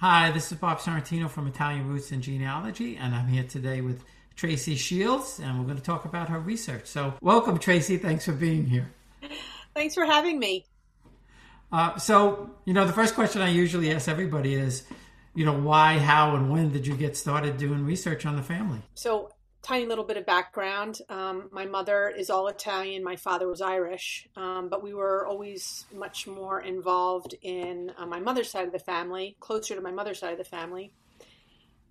Hi, this is Bob Sorrentino from Italian Roots and Genealogy, and I'm here today with Tracy Shields, and we're going to talk about her research. So, welcome, Tracy. Thanks for being here. Thanks for having me. Uh, so, you know, the first question I usually ask everybody is, you know, why, how, and when did you get started doing research on the family? So, tiny little bit of background. Um, my mother is all Italian. My father was Irish, um, but we were always much more involved in uh, my mother's side of the family, closer to my mother's side of the family.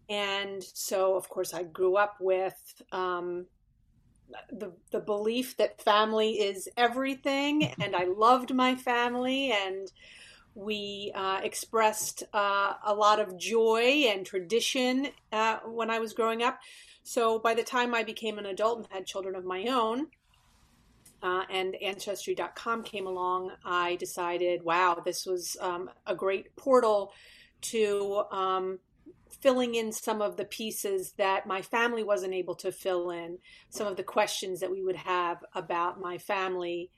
And so, of course, I grew up with um, the the belief that family is everything, and I loved my family, and we uh, expressed uh, a lot of joy and tradition uh, when I was growing up. So by the time I became an adult and had children of my own, uh, and Ancestry.com came along, I decided, wow, this was um, a great portal to um, filling in some of the pieces that my family wasn't able to fill in, some of the questions that we would have about my family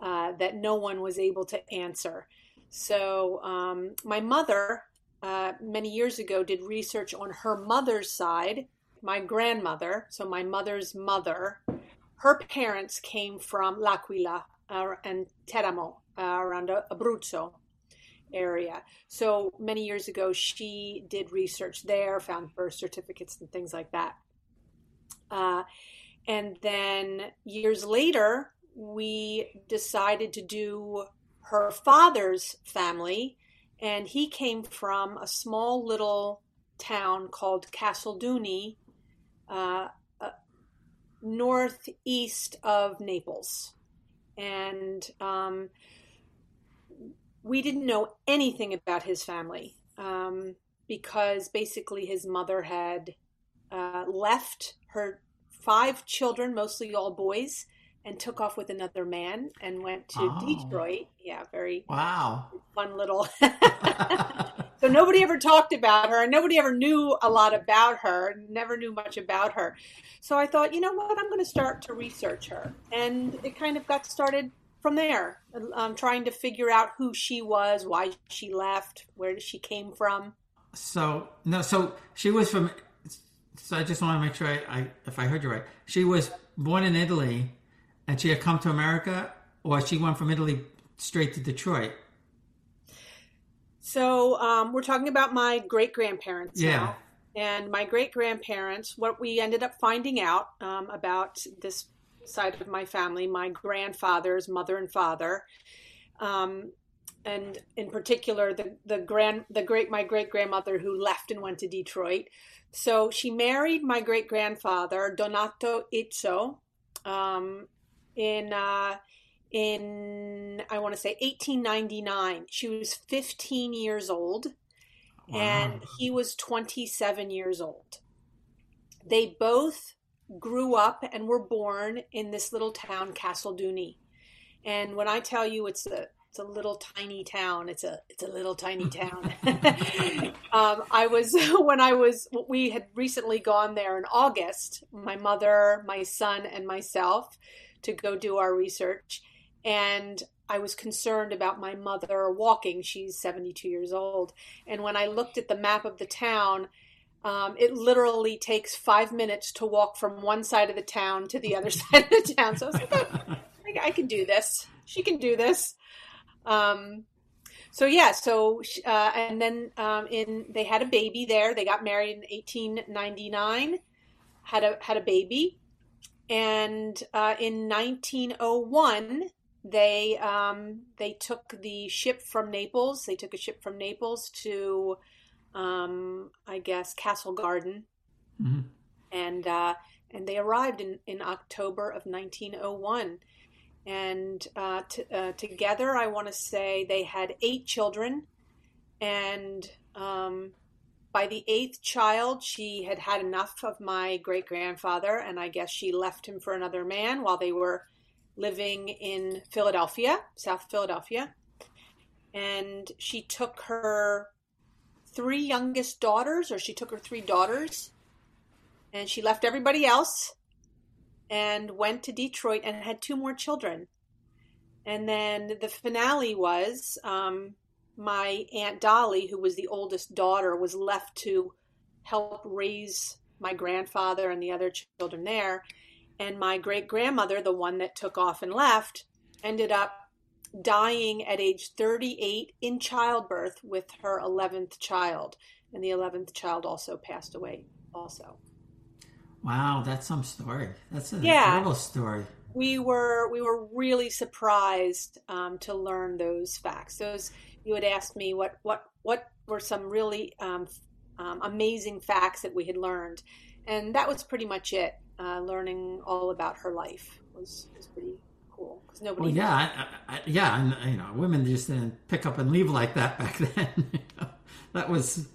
uh, that no one was able to answer. So um, my mother, uh, many years ago, did research on her mother's side my grandmother, so my mother's mother, her parents came from L'Aquila uh, and Teramo uh, around Abruzzo area. So many years ago, she did research there, found birth certificates and things like that. Uh, and then years later, we decided to do her father's family, and he came from a small little town called Casalduni uh, uh, northeast of Naples. And um, we didn't know anything about his family um, because basically his mother had uh, left her five children, mostly all boys, and took off with another man and went to oh. Detroit. Yeah, very wow, fun little. so nobody ever talked about her, and nobody ever knew a lot about her. Never knew much about her. So I thought, you know what, I'm going to start to research her, and it kind of got started from there. Um, trying to figure out who she was, why she left, where she came from. So no, so she was from. So I just want to make sure I, I if I heard you right, she was born in Italy and she had come to America, or she went from Italy straight to Detroit? So um, we're talking about my great grandparents yeah. now. And my great grandparents, what we ended up finding out um, about this side of my family, my grandfather's mother and father, um, and in particular the the grand the great my great grandmother who left and went to Detroit. So she married my great grandfather Donato Izzo, um, in uh, in I want to say 1899. She was 15 years old, wow. and he was 27 years old. They both grew up and were born in this little town, Casalduni. And when I tell you it's a it's a little tiny town. It's a it's a little tiny town. um, I was when I was we had recently gone there in August. My mother, my son, and myself to go do our research. And I was concerned about my mother walking. She's 72 years old. And when I looked at the map of the town, um, it literally takes five minutes to walk from one side of the town to the other side of the town. So I was like, oh, I, can do this. She can do this. Um, so yeah, so uh, and then um, in they had a baby there. They got married in 1899. Had a had a baby, and uh, in 1901, they um, they took the ship from Naples. They took a ship from Naples to, um, I guess, Castle Garden, mm-hmm. and uh, and they arrived in in October of 1901. And uh, t- uh, together, I want to say they had eight children, and um, by the eighth child, she had had enough of my great grandfather, and I guess she left him for another man while they were living in Philadelphia, South Philadelphia. And she took her three youngest daughters, or she took her three daughters, and she left everybody else and went to Detroit and had two more children. And then the finale was um, my aunt Dolly, who was the oldest daughter, was left to help raise my grandfather and the other children there. And my great grandmother, the one that took off and left, ended up dying at age 38 in childbirth with her 11th child. And the 11th child also passed away, also. Wow, that's some story. That's a Yeah. terrible story. we were we were really surprised um, to learn those facts. Those you had asked me what what what were some really um, um, amazing facts that we had learned, and that was pretty much it. Uh, learning all about her life was was pretty cool because nobody. Well, yeah, I, I, yeah, and you know, women just didn't pick up and leave like that back then. you know. that was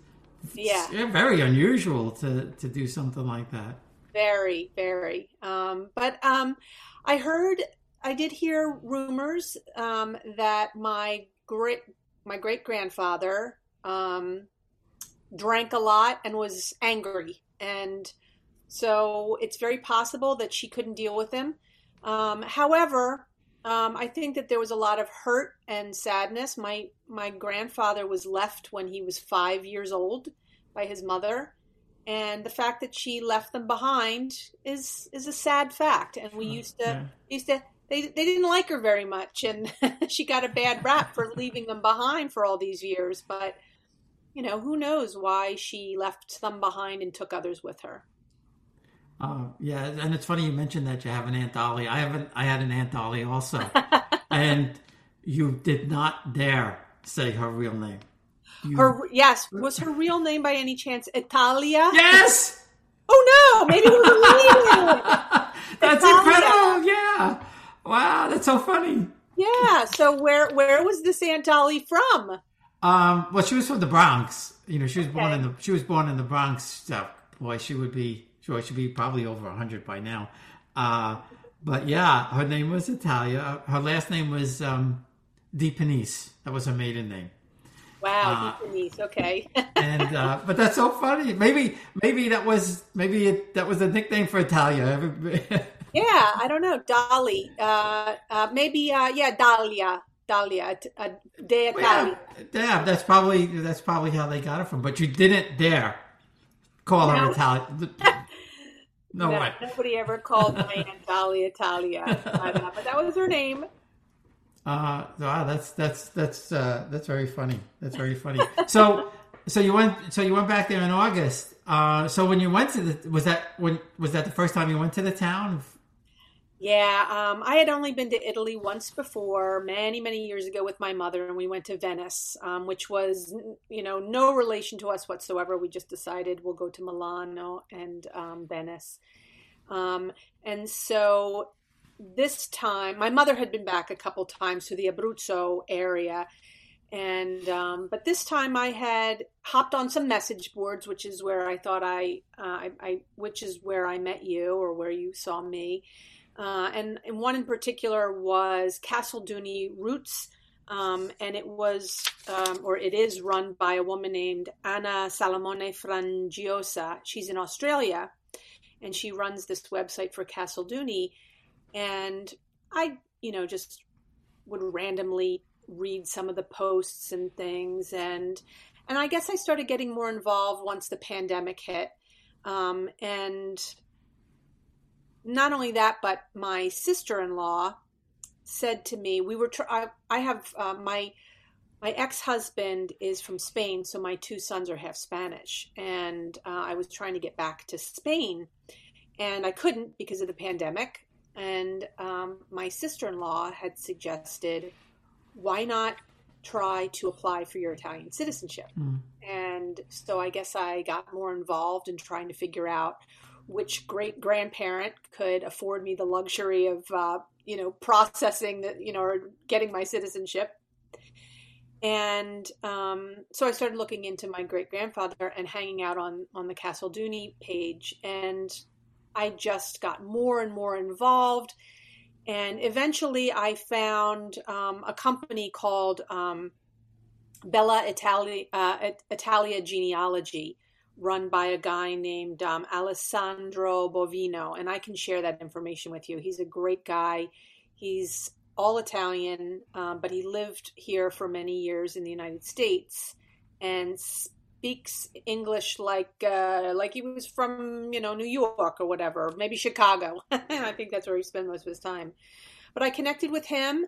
Yeah. very unusual to to do something like that. Very, very. Um, but um, I heard, I did hear rumors um, that my great my great grandfather um, drank a lot and was angry, and so it's very possible that she couldn't deal with him. Um, however, um, I think that there was a lot of hurt and sadness. My my grandfather was left when he was five years old by his mother, and the fact that she left them behind is is a sad fact. And we used to Yeah. used to they they didn't like her very much, and she got a bad rap for leaving them behind for all these years. But you know, who knows why she left them behind and took others with her. Uh, yeah, and it's funny you mentioned that you have an Aunt Dolly. I haven't. I had an Aunt Dolly also, and you did not dare say her real name. You- Her yes, was her real name by any chance Italia? yes, Oh no, maybe it was a name. that's Italia. incredible. Yeah, wow, that's so funny. Yeah. So where where was this Aunt Dolly from? Um, well, she was from the Bronx. You know, she was born in the she was born in the Bronx. So, boy, she would be sure she'd be probably over hundred by now. Uh, but yeah, her name was Italia. Her last name was um, Di Panisse. That was her maiden name. Wow, Denise. Okay. And uh, but that's so funny. Maybe maybe that was maybe it, that was a nickname for Italia. yeah, I don't know. Dolly. Uh, uh, maybe. Uh, yeah, Dahlia. Dahlia. Uh, De Italia. yeah, yeah, that's probably that's probably how they got it from. But you didn't dare call her No. Italia. No, No, way. nobody ever called my Aunt Dolly Italia, but, but that was her name. Uh, wow, that's that's that's uh, that's very funny. That's very funny. So, so you went so you went back there in August. Uh, so when you went to the was that when was that the first time you went to the town? Yeah, um, I had only been to Italy once before, many, many years ago with my mother, and we went to Venice, um, which was, you know, no relation to us whatsoever. We just decided we'll go to Milano and um, Venice. Um, and so this time, my mother had been back a couple times to the Abruzzo area. And um, but this time I had hopped on some message boards, which is where I thought I, uh, I, I, which is where I met you or where you saw me. Uh, and, and one in particular was Casalduni Roots, um, and it was, um, or it is run by a woman named Anna Salamone Frangiosa. She's in Australia, and she runs this website for Casalduni. And I, you know, just would randomly read some of the posts and things, and and I guess I started getting more involved once the pandemic hit, um, and not only that, but my sister in law said to me, we were, tr- I, I have uh, my, my ex husband is from Spain, so my two sons are half Spanish. And uh, I was trying to get back to Spain, and I couldn't because of the pandemic. And um, my sister in law had suggested, why not try to apply for your Italian citizenship? Hmm. And so I guess I got more involved in trying to figure out which great grandparent could afford me the luxury of uh, you know processing that you know or getting my citizenship. And um, so i started looking into my great grandfather and hanging out on on the Casalduni page. And i just got more and more involved. And eventually i found um, a company called um, bella uh, italia genealogy run by a guy named um, Alessandro Bovino, and I can share that information with you. He's a great guy. He's all Italian, um, but he lived here for many years in the United States and speaks English like uh, like he was from you know New York or whatever, maybe Chicago. I think that's where he spent most of his time. But I connected with him,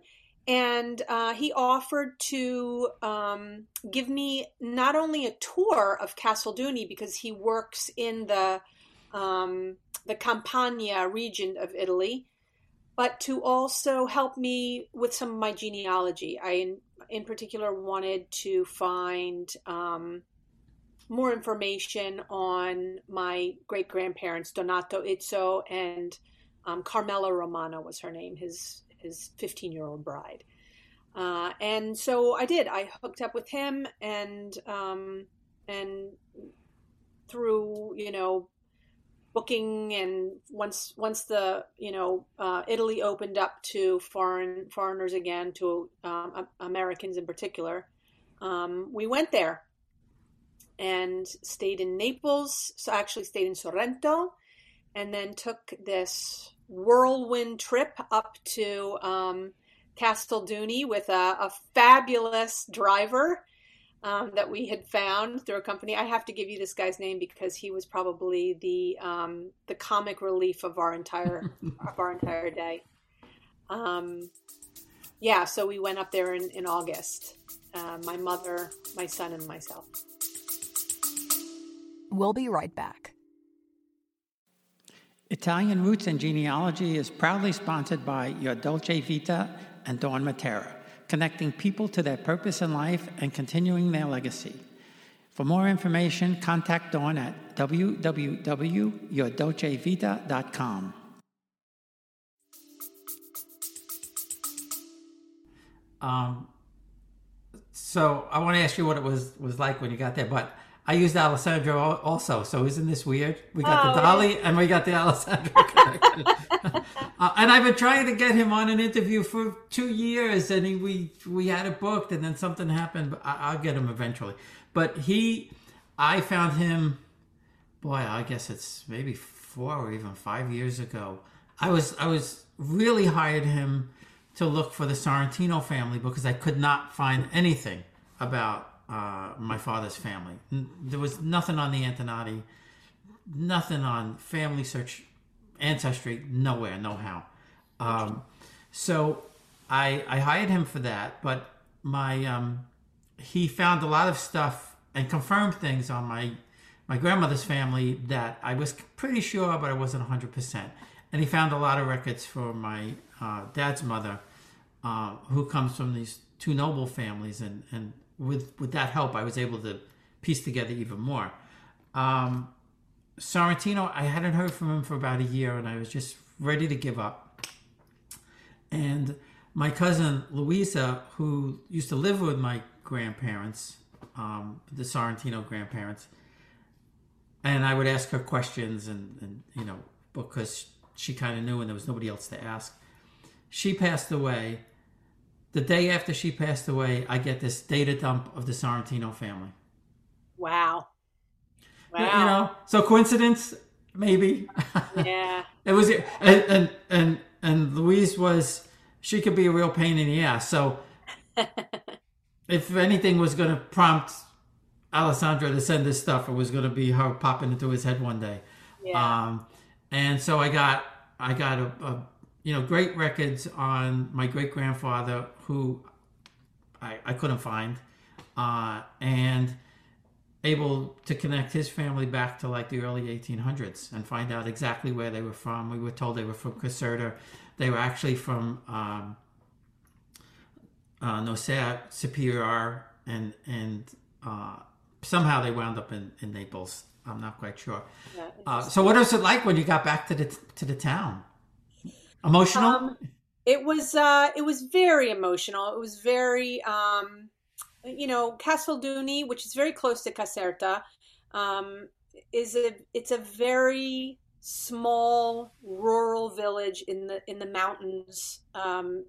and uh, he offered to um, give me not only a tour of Casalduni because he works in the um, the Campania region of Italy, but to also help me with some of my genealogy. I, in, in particular, wanted to find um, more information on my great grandparents, Donato Izzo and um, Carmela Romano was her name, his his 15 year old bride. Uh, and so I did. I hooked up with him, and um, and through you know booking and once once the you know uh, Italy opened up to foreign foreigners again to um, Americans in particular, um, we went there and stayed in Naples. So actually stayed in Sorrento, and then took this whirlwind trip up to um, Casalduni with a, a fabulous driver um, that we had found through a company. I have to give you this guy's name because he was probably the um, the comic relief of our entire of our entire day. Um, yeah, so we went up there in, in August. Uh, my mother, my son, and myself. We'll be right back. Italian Roots and Genealogy is proudly sponsored by Your Dolce Vita and Dawn Matera connecting people to their purpose in life and continuing their legacy. For more information, contact Dawn at www.yourdolcevita.com. Um, so I want to ask you what it was was like when you got there, but I used Alessandro also. So isn't this weird? We got oh, the Dolly yeah. and we got the Alessandro connection. uh, and I've been trying to get him on an interview for two years, and he, we we had it booked, and then something happened. But I, will get him eventually. But he, I found him. Boy, I guess it's maybe four or even five years ago. I was I was really hired him to look for the Sorrentino family because I could not find anything about uh, my father's family. There was nothing on the Antenati, nothing on family search, ancestry, nowhere, no how. Um, so I, I hired him for that, but my um, he found a lot of stuff and confirmed things on my my grandmother's family that I was pretty sure, but I wasn't 100 percent. And he found a lot of records for my uh, dad's mother, uh, who comes from these two noble families, and and with with that help, I was able to piece together even more. Um, Sorrentino, I hadn't heard from him for about a year, and I was just ready to give up. And my cousin Louisa, who used to live with my grandparents, um, the Sorrentino grandparents, and I would ask her questions, and, and you know, because she kind of knew, and there was nobody else to ask. She passed away the day after she passed away, I get this data dump of the Sorrentino family. Wow. Wow. You know, so coincidence, maybe. Yeah. it was, and, and, and, and Louise was, she could be a real pain in the ass. So if anything was going to prompt Alessandro to send this stuff, it was going to be her popping into his head one day. Yeah. Um, and so I got, I got a, a you know, great records on my great grandfather who I, I couldn't find, uh, and able to connect his family back to like the early 1800s and find out exactly where they were from. We were told they were from Caserta. They were actually from um, uh, Nocera Superior, and and uh, somehow they wound up in, in Naples. I'm not quite sure. Yeah, uh, so, what was it like when you got back to the to the town? Emotional? Um, it was uh, it was very emotional. It was very um, you know, Casalduni, which is very close to Caserta, um, is a it's a very small rural village in the in the mountains um,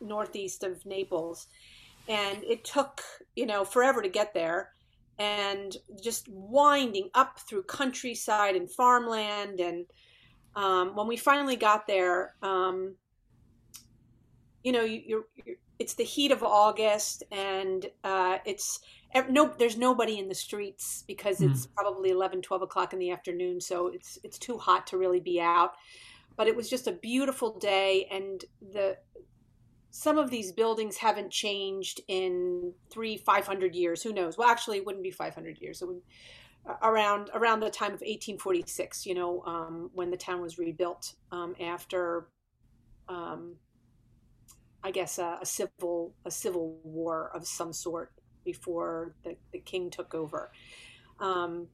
northeast of Naples, and it took you know forever to get there, and just winding up through countryside and farmland and um, when we finally got there, um, you know, you, are it's the heat of August, and uh, it's no, there's nobody in the streets because hmm. it's mm. probably 11, 12 o'clock in the afternoon, so it's it's too hot to really be out. But it was just a beautiful day, and the some of these buildings haven't changed in three, five hundred years. Who knows? Well, actually, it wouldn't be five hundred years. It would around around the time of 1846. You know, um, when the town was rebuilt um, after, um, I guess, a, a, civil a civil war of some sort before the, the king took over. Um,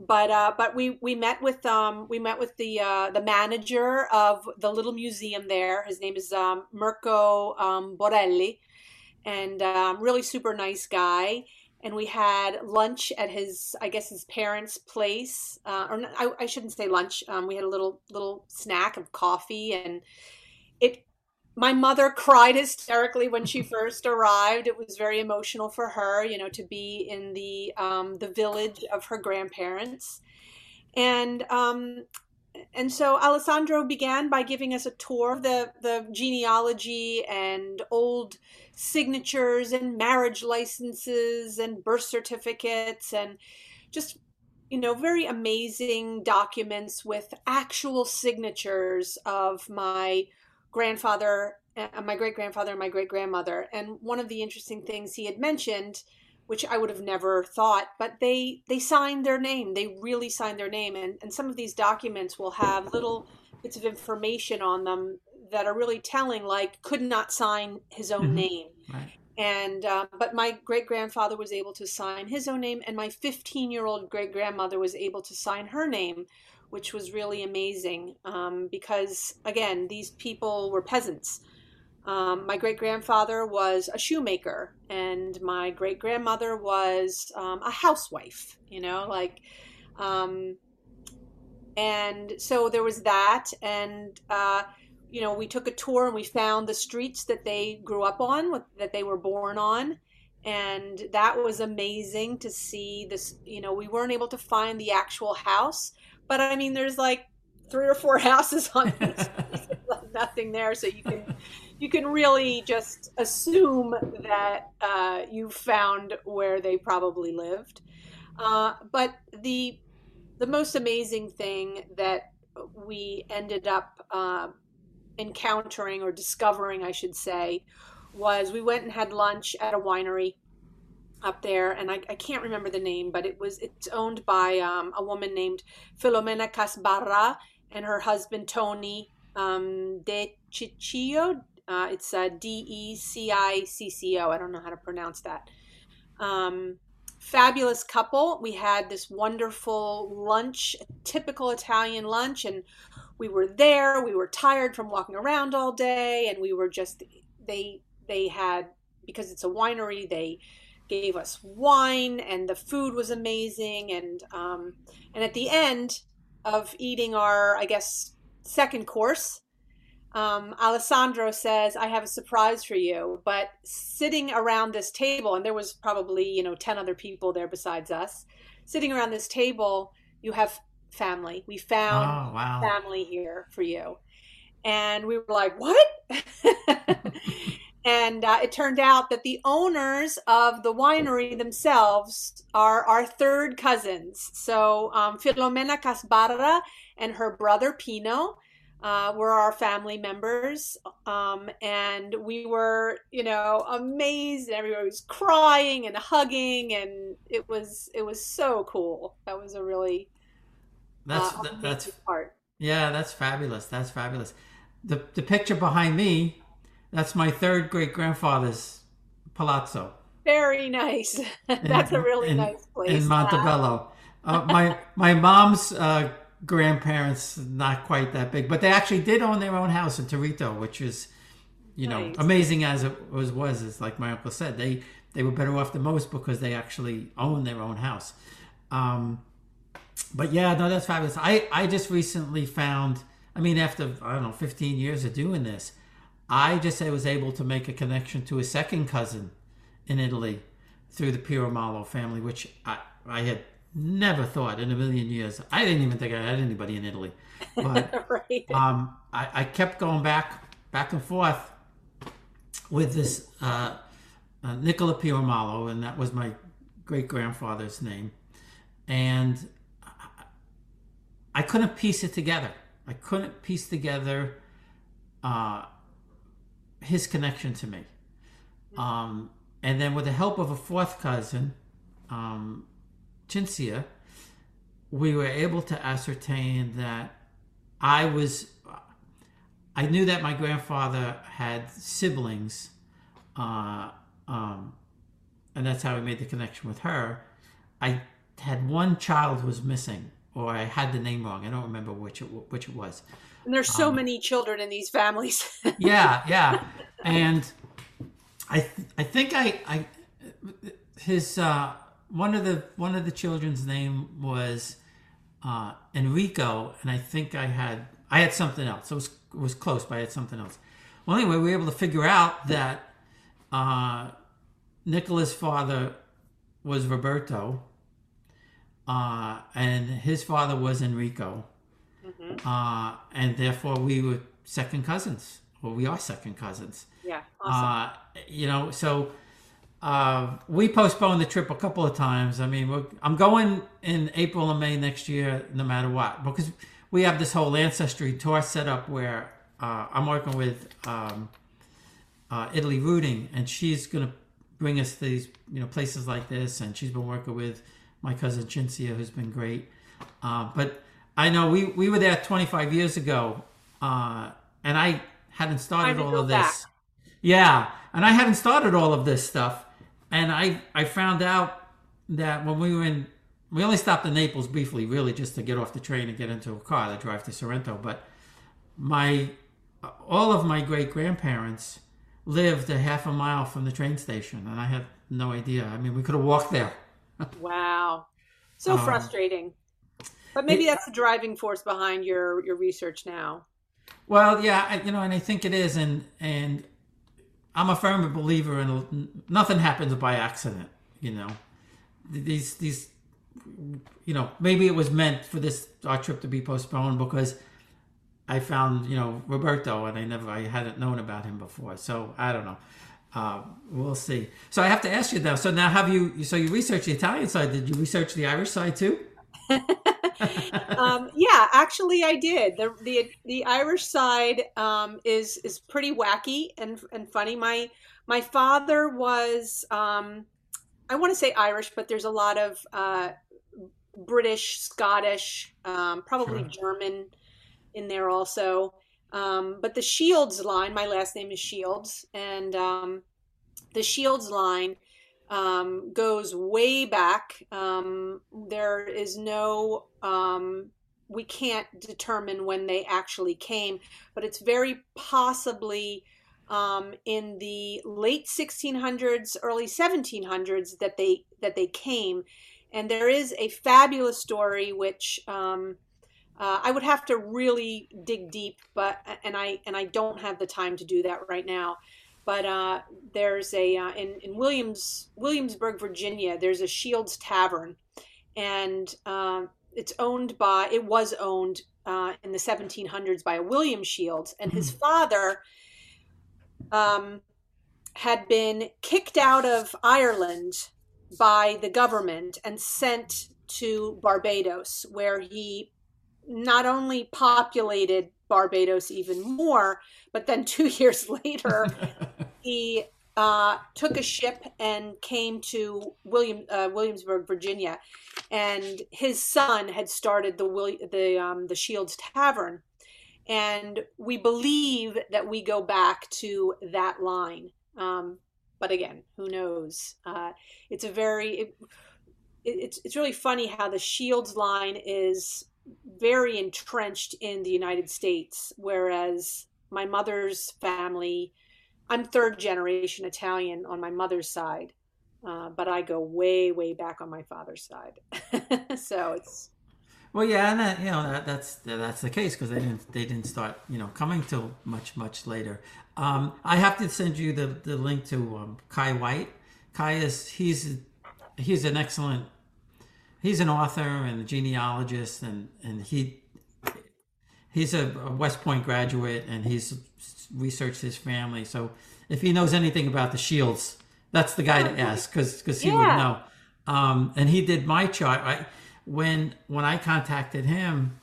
but uh, but we we met with um, we met with the uh, the manager of the little museum there. His name is um, Mirko Borelli, and really super nice guy. And we had lunch at his I guess his parents' place, uh, or I, I, shouldn't say lunch. Um, we had a little little snack of coffee, and it my mother cried hysterically when she first arrived. It was very emotional for her, you know, to be in the um, the village of her grandparents, and um, and so Alessandro began by giving us a tour of the the genealogy and old signatures and marriage licenses and birth certificates and just you know very amazing documents with actual signatures of my grandfather, uh, my great grandfather, and my great grandmother. And one of the interesting things he had mentioned, which I would have never thought, but they they signed their name. They really signed their name, and and some of these documents will have little bits of information on them that are really telling, like could not sign his own mm-hmm. name. Right. And uh, but my great grandfather was able to sign his own name, and my 15 year old great grandmother was able to sign her name, which was really amazing um, because, again, these people were peasants. Um, my great grandfather was a shoemaker, and my great grandmother was um, a housewife, you know, like, um, and so there was that. And, uh, you know, we took a tour and we found the streets that they grew up on, that they were born on and that was amazing to see this you know we weren't able to find the actual house but I mean, there's like three or four houses on nothing there, so you can you can really just assume that uh, you found where they probably lived. Uh, but the the most amazing thing that we ended up uh, encountering or discovering, I should say, was we went and had lunch at a winery up there, and I, I, can't remember the name, but it was it's owned by um, a woman named Filomena Casbarra and her husband Tony um, De Ciccio. Uh, it's a D E C I C C O. I don't know how to pronounce that. Um, fabulous couple. We had this wonderful lunch, typical Italian lunch, and we were there. We were tired from walking around all day, and we were just they they had because it's a winery. They gave us wine, and the food was amazing. And um, and at the end of eating our, I guess, second course, um, Alessandro says, "I have a surprise for you." But sitting around this table, and there was probably you know ten other people there besides us, sitting around this table, you have family. We found oh, wow. family here for you. And we were like, what? and uh, it turned out that the owners of the winery themselves are our third cousins. So um, Filomena Casbarra and her brother Pino uh, were our family members, um, and we were, you know, amazed. And Everybody was crying and hugging, and it was it was so cool. That was a really that's uh, that's part. Yeah, that's fabulous. That's fabulous. The the picture behind me that's my third great grandfather's palazzo. Very nice. That's in, a really in, nice place. In Montebello. uh, my my mom's uh, grandparents not quite that big, but they actually did own their own house in Torito, which is, you know, nice. amazing as it was. Was is like my uncle said, they they were better off than most because they actually own their own house. Um, but yeah, no, that's fabulous. I I just recently found. I mean, after I don't know, 15 years of doing this, I just I was able to make a connection to a second cousin in Italy through the Piromallo family, which I, I had never thought in a million years. I didn't even think I had anybody in Italy. But right. um, I, I kept going back, back and forth. with this uh, uh, Nicola Piromallo, and that was my great grandfather's name, and I couldn't piece it together. I couldn't piece together uh, his connection to me. Um, and then, with the help of a fourth cousin, um, we were able to ascertain that I was. I knew that my grandfather had siblings, uh, um, and that's how we made the connection with her. I had one child was missing, or I had the name wrong. I don't remember which it, which it was. And there's so um, many children in these families. yeah, yeah, and I th- I think I I his uh, one of the one of the children's name was uh, Enrico, and I think I had I had something else. It was it was close, but I had something else. Well, anyway, we were able to figure out that uh, Nicola's father was Roberto, uh, and his father was Enrico, mm-hmm. uh, and therefore we were second cousins. Well, we are second cousins. Yeah, awesome. Uh, you know, so uh, we postponed the trip a couple of times. I mean, I'm going in April and May next year, no matter what, because we have this whole ancestry tour set up where uh, I'm working with um, uh, Italy Rooting, and she's going to bring us these, you know, places like this, and she's been working with my cousin Cinzia, who's been great. Uh, but I know we, we were there 25 years ago, uh, and I hadn't started all of this. Back. Yeah, and I hadn't started all of this stuff, and I I found out that when we were in, we only stopped in Naples briefly, really just to get off the train and get into a car to drive to Sorrento. But my all of my great grandparents lived a half a mile from the train station, and I had no idea. I mean, we could have walked there. Wow, so um, frustrating. But maybe it, that's the driving force behind your your research now. Well, yeah, I, you know, and I think it is, and and I'm a firm believer in nothing happens by accident. You know, these these, you know, maybe it was meant for this our trip to be postponed because I found you know Roberto and I never I hadn't known about him before. So I don't know. Uh, we'll see. So I have to ask you though. So now, have you? So you researched the Italian side. Did you research the Irish side too? um, yeah, actually, I did. the the The Irish side um, is is pretty wacky and and funny. My my father was um, I want to say Irish, but there's a lot of uh, British, Scottish, um, probably sure. German in there also. Um, but the Shields line, my last name is Shields, and um, the Shields line um, goes way back. Um, there is no, um, we can't determine when they actually came, but it's very possibly um, in the late 1600s, early 1700s that they that they came. And there is a fabulous story which uh, I would have to really dig deep, but and I and I don't have the time to do that right now. But uh, there's a uh, in in Williams Williamsburg, Virginia. There's a Shields Tavern, and uh, it's owned by it was owned uh, in the 1700s by a William Shields, and his mm-hmm. father um, had been kicked out of Ireland by the government and sent to Barbados, where he not only populated Barbados even more. But then two years later, he uh, took a ship and came to William uh, Williamsburg, Virginia, and his son had started the the um, the Shields Tavern, and we believe that we go back to that line. Um, but again, who knows? Uh, it's a very it, it's it's really funny how the Shields line is very entrenched in the United States, whereas my mother's family, I'm third generation Italian on my mother's side, uh, but I go way, way back on my father's side. so it's. Well, yeah, and that, you know that, that's that's the case because they didn't they didn't start you know coming till much much later. Um, I have to send you the, the link to um, Kai White. Kai is he's he's an excellent he's an author and a genealogist, and and he he's a, West Point graduate, and he's researched his family. So if he knows anything about the Shields, that's the guy to ask because because he would know. Um, and he did my chart. I, when when I contacted him,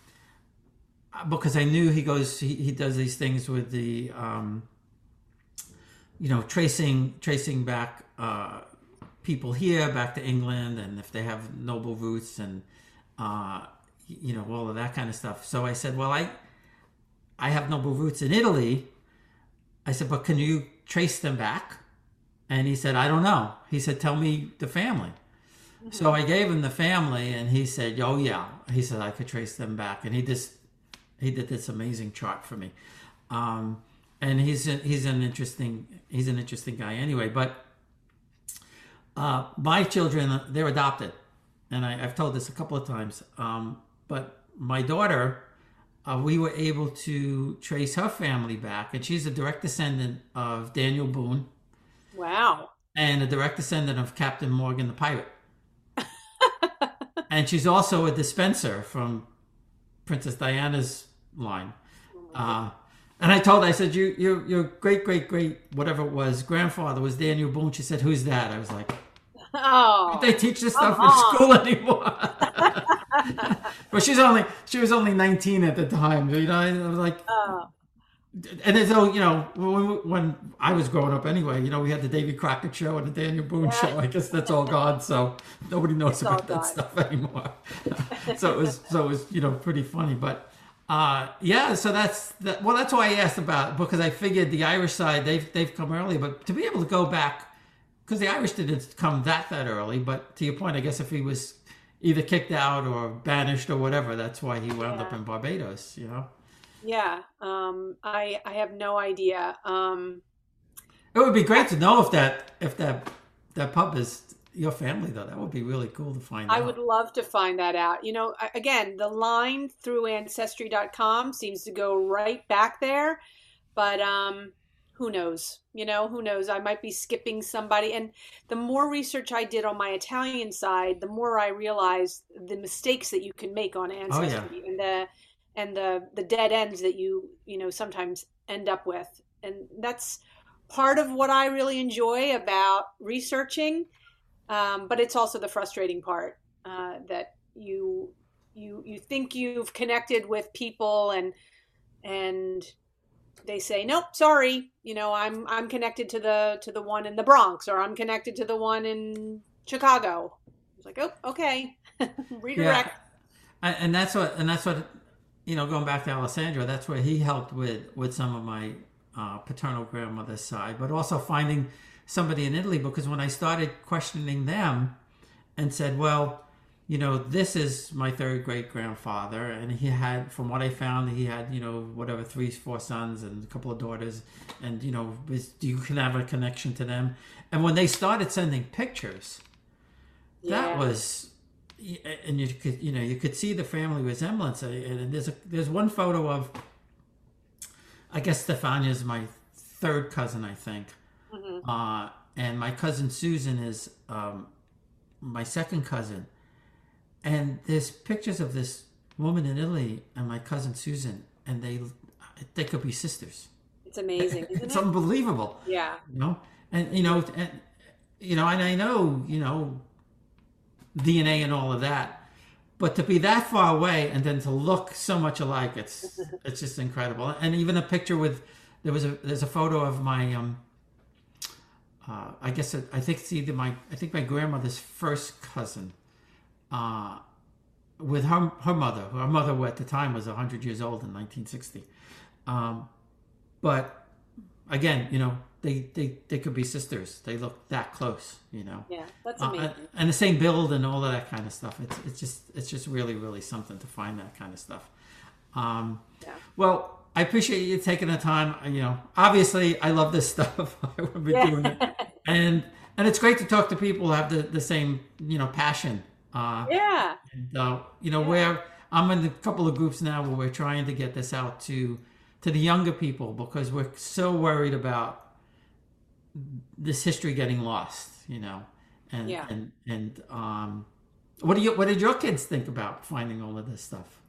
because I knew he goes he, he does these things with the um, you know tracing tracing back uh, people here back to England and if they have noble roots and uh, you know all of that kind of stuff. So I said, well, I I have noble roots in Italy. I said, but can you trace them back? And he said, I don't know. He said, tell me the family. So I gave him the family, and he said, "Oh yeah." He said I could trace them back, and he just he did this amazing chart for me. Um, and he's he's an interesting he's an interesting guy anyway. But uh, my children they're adopted, and I, I've told this a couple of times. Um, but my daughter, uh, we were able to trace her family back, and she's a direct descendant of Daniel Boone Wow. and a direct descendant of Captain Morgan the pirate. and she's also a dispenser from Princess Diana's line. Uh, and I told her, I said, you, your, your great, great, great, whatever it was, grandfather was Daniel Boone. She said, who's that? I was like, Oh. they teach this stuff in school anymore. but she's only, she was only 19 at the time. You know, I was like, Oh. and as though you know when, when I was growing up anyway, you know we had the Davy Crockett show and the Daniel Boone Yeah. show. I guess that's all gone, so nobody knows It's about that gone. stuff anymore. so it was so it was you know pretty funny, but uh, yeah. So that's that. Well, that's why I asked about because I figured the Irish side they've they've come early, but to be able to go back because the Irish didn't come that that early. But to your point, I guess if he was either kicked out or banished or whatever, that's why he wound up in Barbados. You know. Yeah. Um, I I have no idea. Um, It would be great to know if that if that that pub is your family though. That would be really cool to find I out. would love to find that out. You know, again, the line through ancestry.com seems to go right back there, but um who knows? You know, who knows? I might be skipping somebody and the more research I did on my Italian side, the more I realized the mistakes that you can make on ancestry and the and the the dead ends that you, you know, sometimes end up with. And that's part of what I really enjoy about researching um, but it's also the frustrating part uh, that you you you think you've connected with people and and they say nope sorry you know i'm i'm connected to the to the one in the bronx or i'm connected to the one in chicago it's like oh okay redirect And, and that's what and that's what you know. Going back to Alessandro, that's where he helped with with some of my uh, paternal grandmother's side, but also finding somebody in Italy because when I started questioning them and said, well. You know, this is my third great grandfather, and he had, from what I found, he had, you know, whatever three, four sons and a couple of daughters, and you know, you can have a connection to them. And when they started sending pictures, that was and you could you know you could see the family resemblance and and there's a there's one photo of i guess stefania is my third cousin i think Mm-hmm. uh, and my cousin susan is um, my second cousin and there's pictures of this woman in italy and my cousin susan and they they could be sisters. It's amazing isn't it's it unbelievable. Yeah. You know? And you know and you know and i know you know dna and all of that but to be that far away and then to look so much alike it's it's just incredible. And even a picture with there was a there's a photo of my um uh, I guess it, I think it's either my I think my grandmother's first cousin, uh, with her her mother. Her mother, who at the time was hundred years old in 1960, um, but again, you know, they, they they could be sisters. They look that close, you know, yeah that's uh, amazing and, and the same build and all of that kind of stuff. It's it's just it's just really really something to find that kind of stuff. Um, Yeah. Well, I appreciate you taking the time. You know, obviously, I love this stuff. I would be doing it, and and it's great to talk to people who have the, the same you know passion. Uh, yeah and, uh, you know, Yeah. where I'm in a couple of groups now where we're trying to get this out to to the younger people because we're so worried about this history getting lost. You know, and Yeah. and and um, what do you what did your kids think about finding all of this stuff?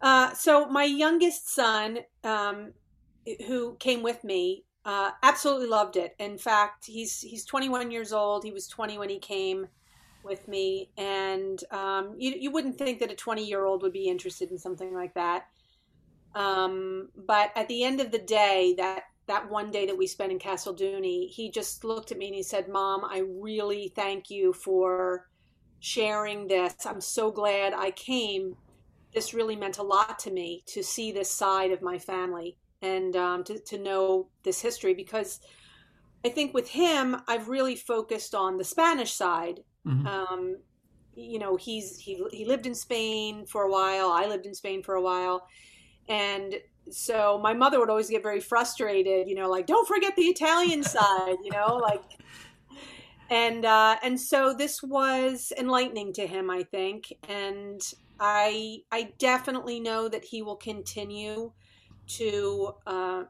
Uh, so my youngest son, um, who came with me, uh, absolutely loved it. In fact, he's he's 21 years old. He was 20 when he came with me, and um, you you wouldn't think that a 20 year old would be interested in something like that. Um, but at the end of the day, that that one day that we spent in Casalduni, he just looked at me and he said, "Mom, I really thank you for sharing this. I'm so glad I came. This really meant a lot to me to see this side of my family and um, to to know this history because." I think with him, I've really focused on the Spanish side. Mm-hmm. Um, you know, he's he he lived in Spain for a while. I lived in Spain for a while, and so my mother would always get very frustrated. You know, like don't forget the Italian side. You know, like and uh, and so this was enlightening to him, I think, and I I definitely know that he will continue to uh,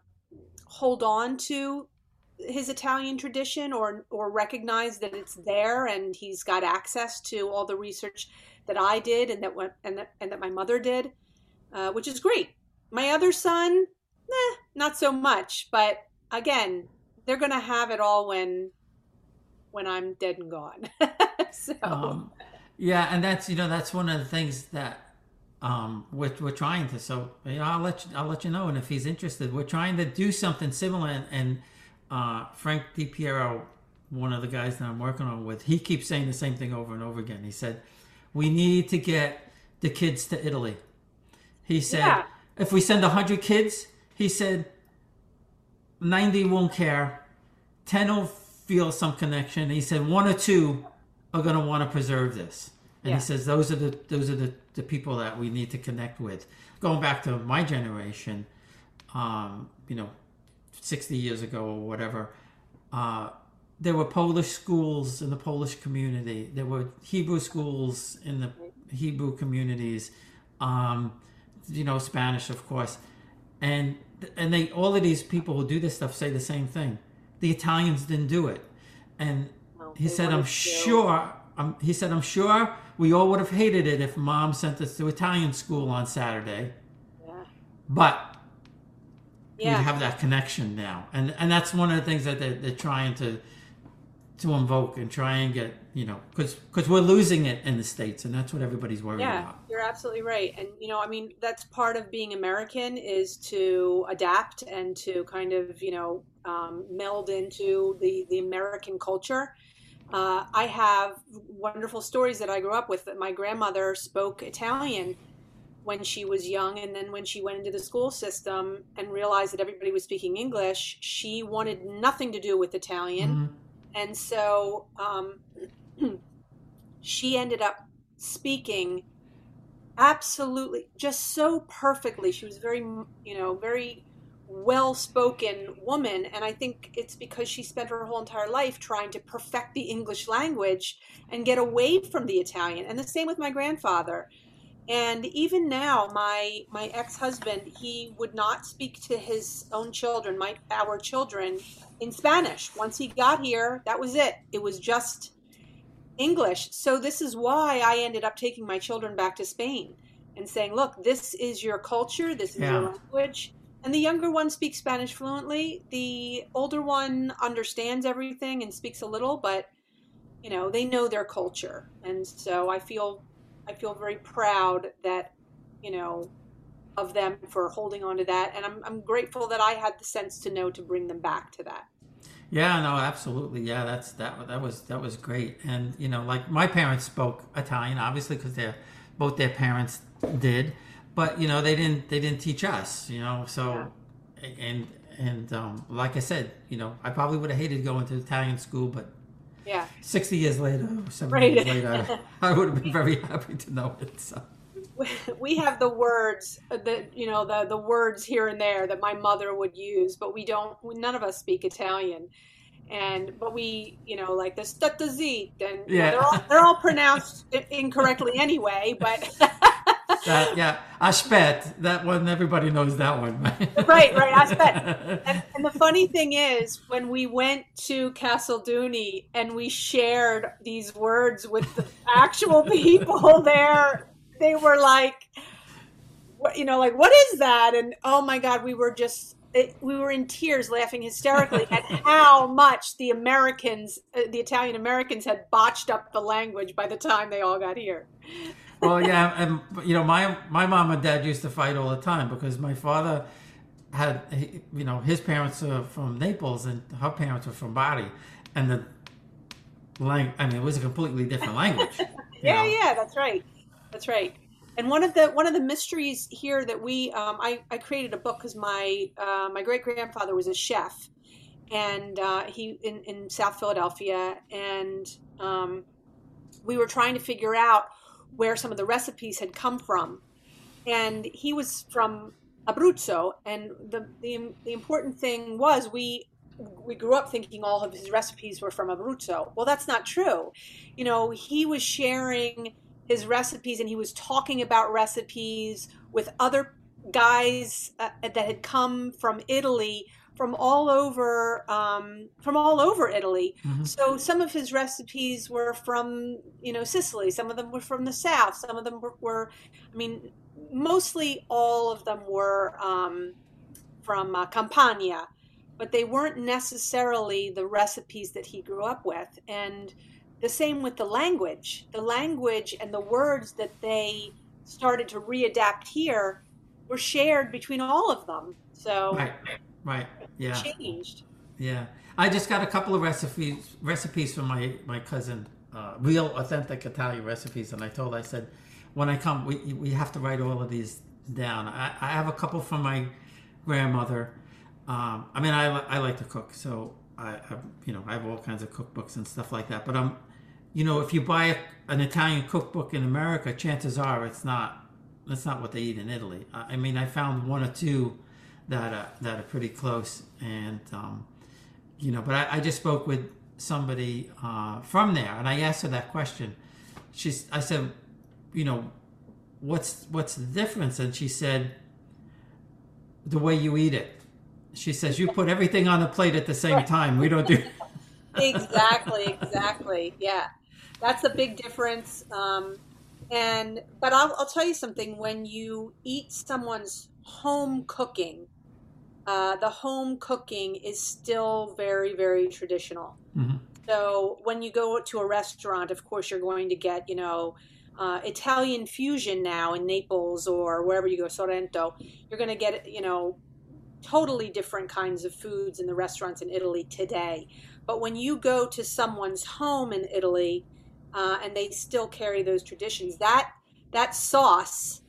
hold on to his Italian tradition or or recognize that it's there and he's got access to all the research that I did and that went and that and that my mother did, uh, which is great. My other son, eh, not so much, but again, they're going to have it all when when I'm dead and gone. so um, yeah, and that's you know that's one of the things that um, we're, we're trying to. So you know, I'll let you, I'll let you know, and if he's interested, we're trying to do something similar and, and uh, Frank DiPiero, one of the guys that I'm working on with, he keeps saying the same thing over and over again. He said, "We need to get the kids to Italy." He said, yeah. "If we send hundred kids, he said, ninety won't care, ten will feel some connection. He said one or two are going to want to preserve this." And yeah. he says those are the those are the, the people that we need to connect with. Going back to my generation, um, you know, 60 years ago or whatever, uh, there were Polish schools in the Polish community. There were Hebrew schools in the Hebrew communities. Um, you know, Spanish, of course, and and they all of these people who do this stuff say the same thing. The Italians didn't do it, and he said, "I'm sure." Um, he said, "I'm sure we all would have hated it if mom sent us to Italian school on Saturday." Yeah. But yeah. we have that connection now, and and that's one of the things that they're, they're trying to to invoke and try and get you know because because we're losing it in the states, and that's what everybody's worried yeah, about. You're absolutely right, and you know I mean that's part of being American is to adapt and to kind of you know um, meld into the the American culture. Uh, I have wonderful stories that I grew up with. That my grandmother spoke Italian when she was young and then when she went into the school system and realized that everybody was speaking english she wanted nothing to do with italian. Mm-hmm. and so um, she ended up speaking absolutely just so perfectly. She was very you know very well spoken woman. And i think it's because she spent her whole entire life trying to perfect the english language and get away from the italian. And the same with my grandfather and even now my my ex-husband he would not speak to his own children my our children in spanish. Once he got here that was it. It was just english. So this is why i ended up taking my children back to spain and saying look this is your culture this is yeah. your language. And the younger one speaks spanish fluently. The older one understands everything and speaks a little but you know they know their culture. And so i feel I feel very proud that, you know, of them for holding on to that. And I'm, I'm grateful that I had the sense to know to bring them back to that. Yeah, no, absolutely. Yeah, that's that. That was that was great. And you know, like my parents spoke Italian, obviously, because they're both their parents did, but you know, they didn't they didn't teach us. You know, so yeah. and and um, like I said, you know, I probably would have hated going to Italian school, but yeah. 60 years later, 70 right. years later, I would have been very happy to know it. So. We have the words uh, that you know the the words here and there that my mother would use, but we don't. None of us speak Italian, and but we you know like the statazit and yeah. know, they're all they're all pronounced incorrectly anyway. But that, yeah, aspet. That one, everybody knows that one. right, right, aspet. And, and, the funny thing is, when we went to Casalduni and we shared these words with the actual people there, they were like, you know, like what is that? And oh my God, we were just it, we were in tears, laughing hysterically at how much the Americans, uh, the Italian Americans, had botched up the language by the time they all got here. Well, yeah, and you know, my my mom and dad used to fight all the time because my father had, you know, his parents are from Naples and her parents were from Bari, and the language, I mean, it was a completely different language. yeah, know? yeah, that's right, that's right. And one of the one of the mysteries here that we um, I, I created a book because my uh, my great grandfather was a chef, and uh, he in, in South Philadelphia, and um, we were trying to figure out where some of the recipes had come from, and he was from Abruzzo, and the the, the important thing was we we grew up thinking all of his recipes were from Abruzzo. Well, that's not true. You know, he was sharing his recipes and he was talking about recipes with other guys uh, that had come from Italy from all over um, from all over Italy. Mm-hmm. So some of his recipes were from you know Sicily, some of them were from the south, some of them were, were I mean, mostly all of them were um, from uh, Campania, but they weren't necessarily the recipes that he grew up with and the same with the language. The language and the words that they started to readapt here were shared between all of them. So right, right, yeah, changed. Yeah, I just got a couple of recipes recipes from my my cousin, uh, real authentic Italian recipes, and I told I said, when I come, we we have to write all of these down. I, I have a couple from my grandmother. Um, I mean, I I like to cook, so I, I, you know I have all kinds of cookbooks and stuff like that. But I'm you know, if you buy a, an Italian cookbook in America, chances are it's not that's not what they eat in Italy. I mean, I found one or two that are, that are pretty close, and um, you know, but I, I, just spoke with somebody uh, from there, and I asked her that question. She's, I said, you know, what's what's the difference? And she said, the way you eat it. She says you put everything on the plate at the same time. We don't do. exactly. Exactly. Yeah that's a big difference. Um, and but I'll, I'll tell you something: when you eat someone's home cooking, uh, the home cooking is still very very traditional. Mm-hmm. So when you go to a restaurant, of course you're going to get you know. Uh, Italian fusion now in Naples or wherever you go, Sorrento, you're going to get, you know, totally different kinds of foods in the restaurants in Italy today. But when you go to someone's home in Italy, uh, and they still carry those traditions. That that sauce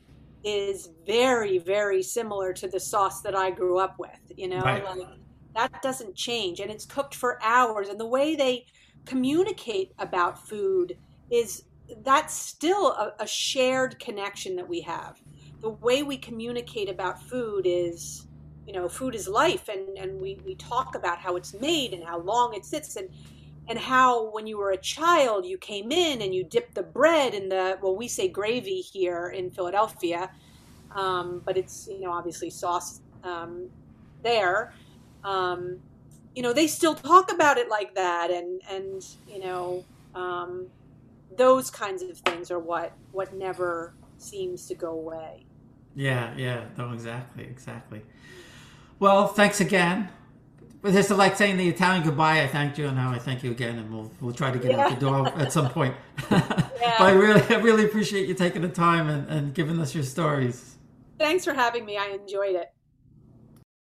is very very similar to the sauce that I grew up with. You know, right. like that doesn't change, and it's cooked for hours. And the way they communicate about food is that's still a, a shared connection that we have. The way we communicate about food is you know food is life and and we we talk about how it's made and how long it sits and and how when you were a child you came in and you dipped the bread in the well we say gravy here in philadelphia um, but it's you know obviously sauce um, there. Um, you know they still talk about it like that and and you know um, those kinds of things are what what never seems to go away. Yeah yeah no exactly exactly. Well thanks again but it's like saying the Italian goodbye. I thanked you, and now I thank you again, and we'll we'll try to get yeah. out the door at some point. yeah. but I really I really appreciate you taking the time and, and giving us your stories. Thanks for having me. I enjoyed it.